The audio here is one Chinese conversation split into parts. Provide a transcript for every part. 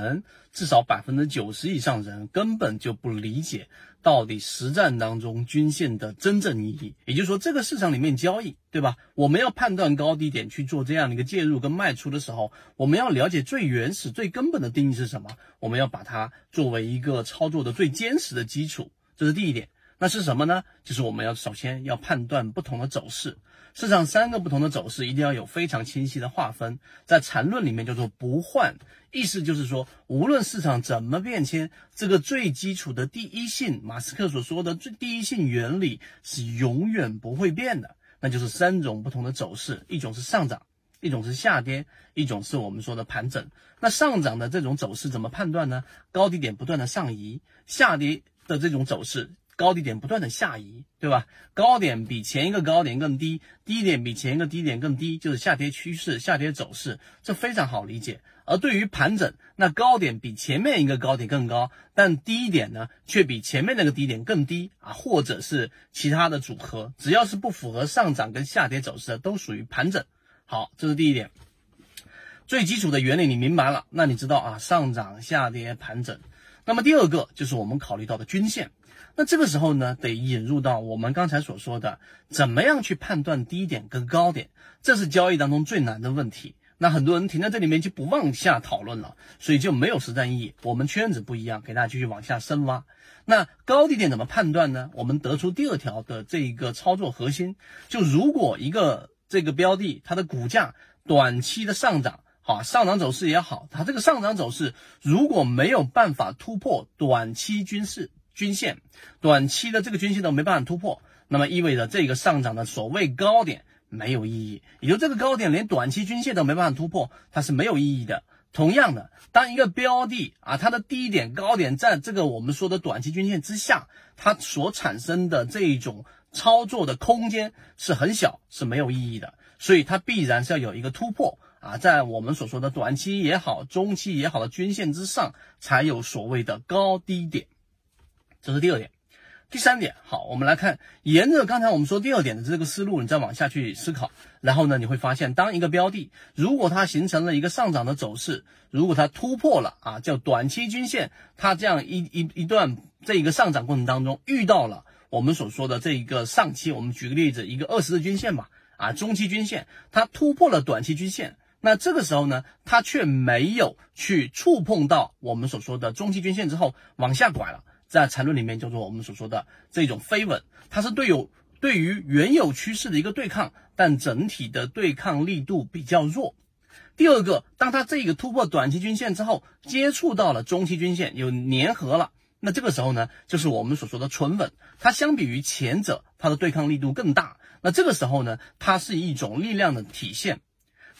人至少百分之九十以上人根本就不理解到底实战当中均线的真正意义。也就是说，这个市场里面交易，对吧？我们要判断高低点去做这样的一个介入跟卖出的时候，我们要了解最原始、最根本的定义是什么？我们要把它作为一个操作的最坚实的基础，这是第一点。那是什么呢？就是我们要首先要判断不同的走势，市场三个不同的走势一定要有非常清晰的划分，在缠论里面叫做不换，意思就是说，无论市场怎么变迁，这个最基础的第一性，马斯克所说的最第一性原理是永远不会变的，那就是三种不同的走势，一种是上涨，一种是下跌，一种是我们说的盘整。那上涨的这种走势怎么判断呢？高低点不断的上移，下跌的这种走势。高低点不断的下移，对吧？高点比前一个高点更低，低点比前一个低点更低，就是下跌趋势、下跌走势，这非常好理解。而对于盘整，那高点比前面一个高点更高，但低点呢却比前面那个低点更低啊，或者是其他的组合，只要是不符合上涨跟下跌走势的，都属于盘整。好，这是第一点。最基础的原理你明白了，那你知道啊，上涨、下跌、盘整。那么第二个就是我们考虑到的均线。那这个时候呢，得引入到我们刚才所说的，怎么样去判断低点跟高点，这是交易当中最难的问题。那很多人停在这里面就不往下讨论了，所以就没有实战意义。我们圈子不一样，给大家继续往下深挖。那高低点怎么判断呢？我们得出第二条的这一个操作核心，就如果一个这个标的它的股价短期的上涨，啊上涨走势也好，它这个上涨走势如果没有办法突破短期均势。均线短期的这个均线都没办法突破，那么意味着这个上涨的所谓高点没有意义，也就这个高点连短期均线都没办法突破，它是没有意义的。同样的，当一个标的啊，它的低点高点在这个我们说的短期均线之下，它所产生的这一种操作的空间是很小，是没有意义的。所以它必然是要有一个突破啊，在我们所说的短期也好、中期也好的均线之上，才有所谓的高低点。这是第二点，第三点，好，我们来看，沿着刚才我们说第二点的这个思路，你再往下去思考，然后呢，你会发现，当一个标的如果它形成了一个上涨的走势，如果它突破了啊，叫短期均线，它这样一一一段这一个上涨过程当中遇到了我们所说的这一个上期，我们举个例子，一个二十日均线吧，啊，中期均线，它突破了短期均线，那这个时候呢，它却没有去触碰到我们所说的中期均线之后往下拐了。在缠论里面叫做我们所说的这种飞稳，它是对有对于原有趋势的一个对抗，但整体的对抗力度比较弱。第二个，当它这个突破短期均线之后，接触到了中期均线有粘合了，那这个时候呢，就是我们所说的纯稳，它相比于前者，它的对抗力度更大。那这个时候呢，它是一种力量的体现。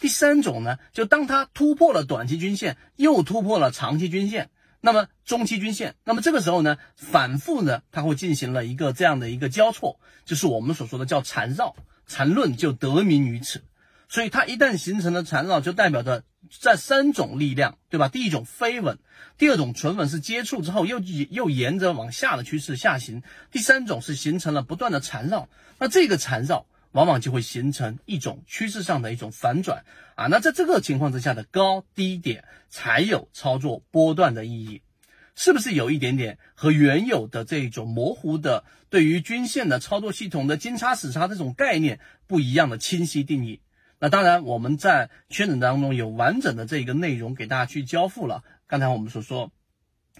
第三种呢，就当它突破了短期均线，又突破了长期均线。那么中期均线，那么这个时候呢，反复呢，它会进行了一个这样的一个交错，就是我们所说的叫缠绕，缠论就得名于此。所以它一旦形成了缠绕，就代表着这三种力量，对吧？第一种飞稳，第二种纯稳是接触之后又又沿着往下的趋势下行，第三种是形成了不断的缠绕。那这个缠绕。往往就会形成一种趋势上的一种反转啊，那在这个情况之下的高低点才有操作波段的意义，是不是有一点点和原有的这种模糊的对于均线的操作系统的金叉死叉这种概念不一样的清晰定义？那当然我们在圈子当中有完整的这个内容给大家去交付了。刚才我们所说，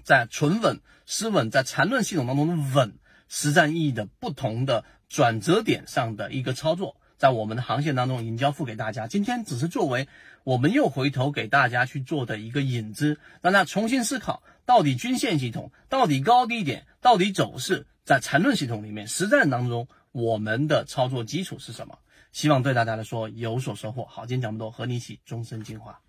在纯稳、失稳，在缠论系统当中的稳。实战意义的不同的转折点上的一个操作，在我们的航线当中已经交付给大家。今天只是作为我们又回头给大家去做的一个引子，让大家重新思考到底均线系统、到底高低点、到底走势，在缠论系统里面实战当中我们的操作基础是什么？希望对大家来说有所收获。好，今天讲不多，和你一起终身进化。